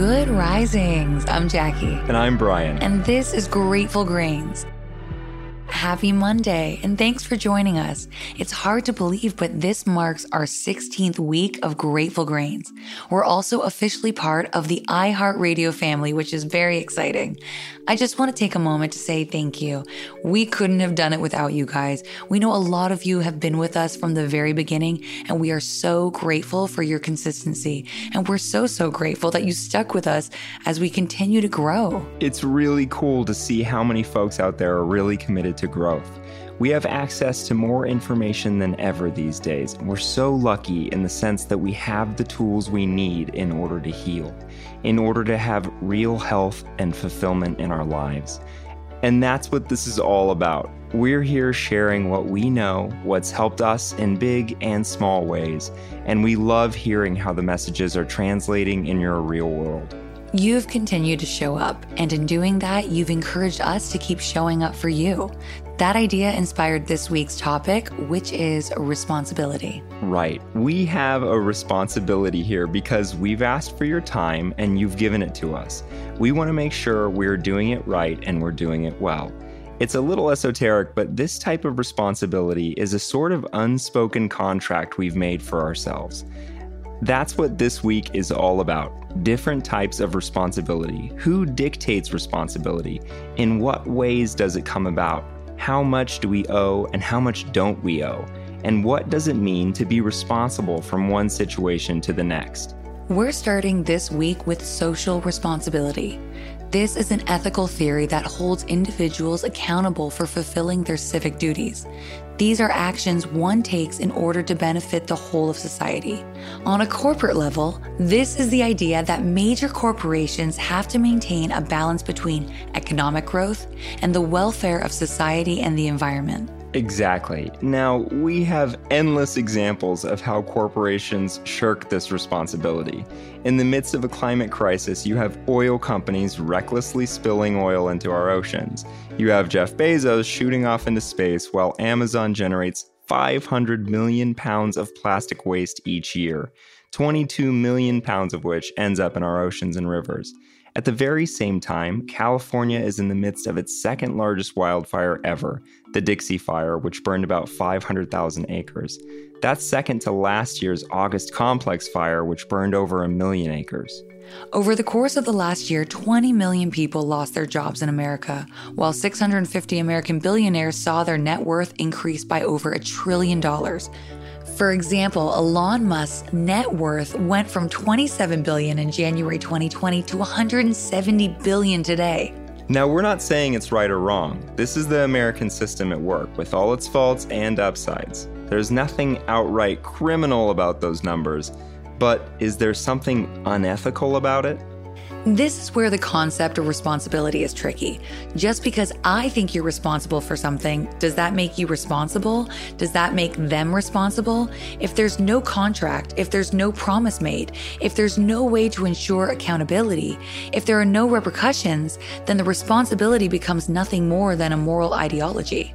Good risings. I'm Jackie. And I'm Brian. And this is Grateful Grains. Happy Monday, and thanks for joining us. It's hard to believe, but this marks our 16th week of Grateful Grains. We're also officially part of the iHeartRadio family, which is very exciting. I just want to take a moment to say thank you. We couldn't have done it without you guys. We know a lot of you have been with us from the very beginning, and we are so grateful for your consistency. And we're so, so grateful that you stuck with us as we continue to grow. It's really cool to see how many folks out there are really committed to growth. We have access to more information than ever these days. We're so lucky in the sense that we have the tools we need in order to heal, in order to have real health and fulfillment in our lives. And that's what this is all about. We're here sharing what we know, what's helped us in big and small ways, and we love hearing how the messages are translating in your real world. You've continued to show up, and in doing that, you've encouraged us to keep showing up for you. That idea inspired this week's topic, which is responsibility. Right. We have a responsibility here because we've asked for your time and you've given it to us. We want to make sure we're doing it right and we're doing it well. It's a little esoteric, but this type of responsibility is a sort of unspoken contract we've made for ourselves. That's what this week is all about different types of responsibility. Who dictates responsibility? In what ways does it come about? How much do we owe and how much don't we owe? And what does it mean to be responsible from one situation to the next? We're starting this week with social responsibility. This is an ethical theory that holds individuals accountable for fulfilling their civic duties. These are actions one takes in order to benefit the whole of society. On a corporate level, this is the idea that major corporations have to maintain a balance between economic growth and the welfare of society and the environment. Exactly. Now, we have endless examples of how corporations shirk this responsibility. In the midst of a climate crisis, you have oil companies recklessly spilling oil into our oceans. You have Jeff Bezos shooting off into space while Amazon generates 500 million pounds of plastic waste each year, 22 million pounds of which ends up in our oceans and rivers. At the very same time, California is in the midst of its second largest wildfire ever, the Dixie Fire, which burned about 500,000 acres. That's second to last year's August Complex Fire, which burned over a million acres. Over the course of the last year, 20 million people lost their jobs in America, while 650 American billionaires saw their net worth increase by over a trillion dollars. For example, Elon Musk's net worth went from 27 billion in January 2020 to 170 billion today. Now, we're not saying it's right or wrong. This is the American system at work, with all its faults and upsides. There's nothing outright criminal about those numbers, but is there something unethical about it? This is where the concept of responsibility is tricky. Just because I think you're responsible for something, does that make you responsible? Does that make them responsible? If there's no contract, if there's no promise made, if there's no way to ensure accountability, if there are no repercussions, then the responsibility becomes nothing more than a moral ideology.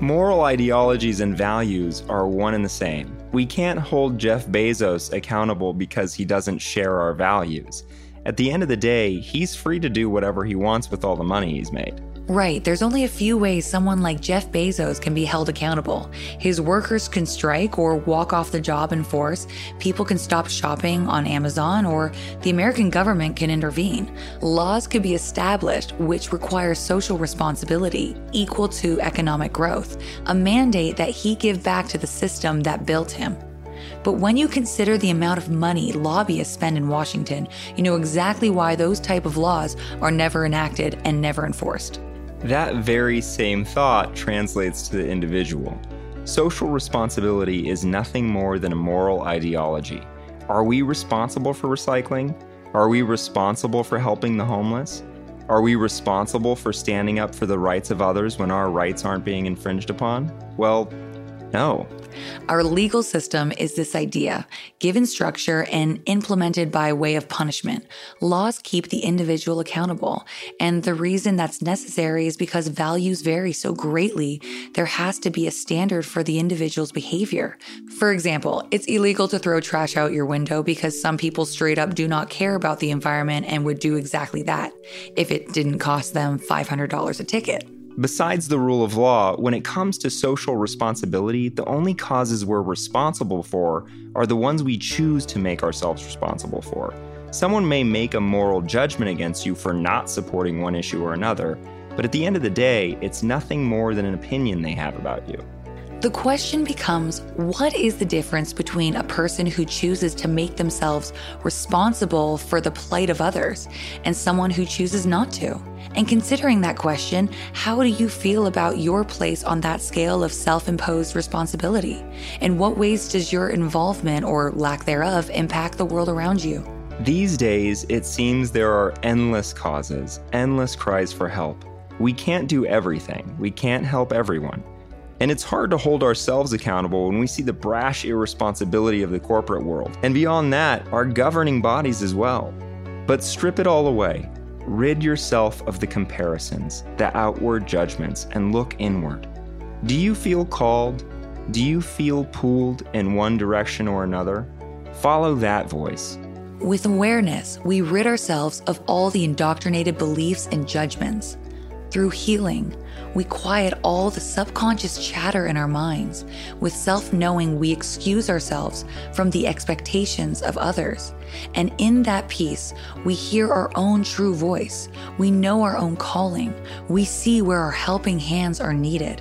Moral ideologies and values are one and the same. We can't hold Jeff Bezos accountable because he doesn't share our values. At the end of the day, he's free to do whatever he wants with all the money he's made. Right, there's only a few ways someone like Jeff Bezos can be held accountable. His workers can strike or walk off the job in force, people can stop shopping on Amazon, or the American government can intervene. Laws could be established which require social responsibility equal to economic growth, a mandate that he give back to the system that built him. But when you consider the amount of money lobbyists spend in Washington, you know exactly why those type of laws are never enacted and never enforced. That very same thought translates to the individual. Social responsibility is nothing more than a moral ideology. Are we responsible for recycling? Are we responsible for helping the homeless? Are we responsible for standing up for the rights of others when our rights aren't being infringed upon? Well, no. Our legal system is this idea, given structure and implemented by way of punishment. Laws keep the individual accountable. And the reason that's necessary is because values vary so greatly, there has to be a standard for the individual's behavior. For example, it's illegal to throw trash out your window because some people straight up do not care about the environment and would do exactly that if it didn't cost them $500 a ticket. Besides the rule of law, when it comes to social responsibility, the only causes we're responsible for are the ones we choose to make ourselves responsible for. Someone may make a moral judgment against you for not supporting one issue or another, but at the end of the day, it's nothing more than an opinion they have about you. The question becomes what is the difference between a person who chooses to make themselves responsible for the plight of others and someone who chooses not to? And considering that question, how do you feel about your place on that scale of self imposed responsibility? In what ways does your involvement or lack thereof impact the world around you? These days, it seems there are endless causes, endless cries for help. We can't do everything, we can't help everyone. And it's hard to hold ourselves accountable when we see the brash irresponsibility of the corporate world, and beyond that, our governing bodies as well. But strip it all away. Rid yourself of the comparisons, the outward judgments, and look inward. Do you feel called? Do you feel pulled in one direction or another? Follow that voice. With awareness, we rid ourselves of all the indoctrinated beliefs and judgments. Through healing, we quiet all the subconscious chatter in our minds. With self knowing, we excuse ourselves from the expectations of others. And in that peace, we hear our own true voice. We know our own calling. We see where our helping hands are needed.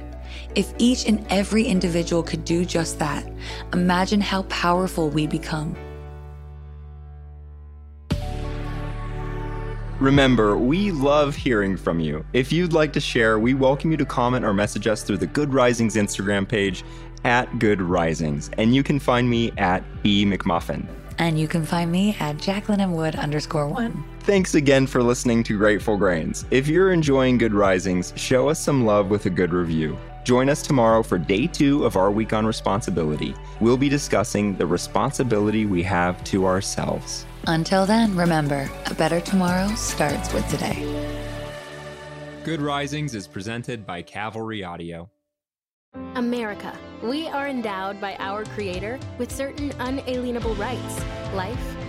If each and every individual could do just that, imagine how powerful we become. Remember, we love hearing from you. If you'd like to share, we welcome you to comment or message us through the Good Risings Instagram page at Good Risings. And you can find me at B McMuffin. And you can find me at Jacqueline M. Wood underscore one. Thanks again for listening to Grateful Grains. If you're enjoying Good Risings, show us some love with a good review. Join us tomorrow for day two of our week on responsibility. We'll be discussing the responsibility we have to ourselves. Until then, remember a better tomorrow starts with today. Good Risings is presented by Cavalry Audio. America. We are endowed by our Creator with certain unalienable rights life,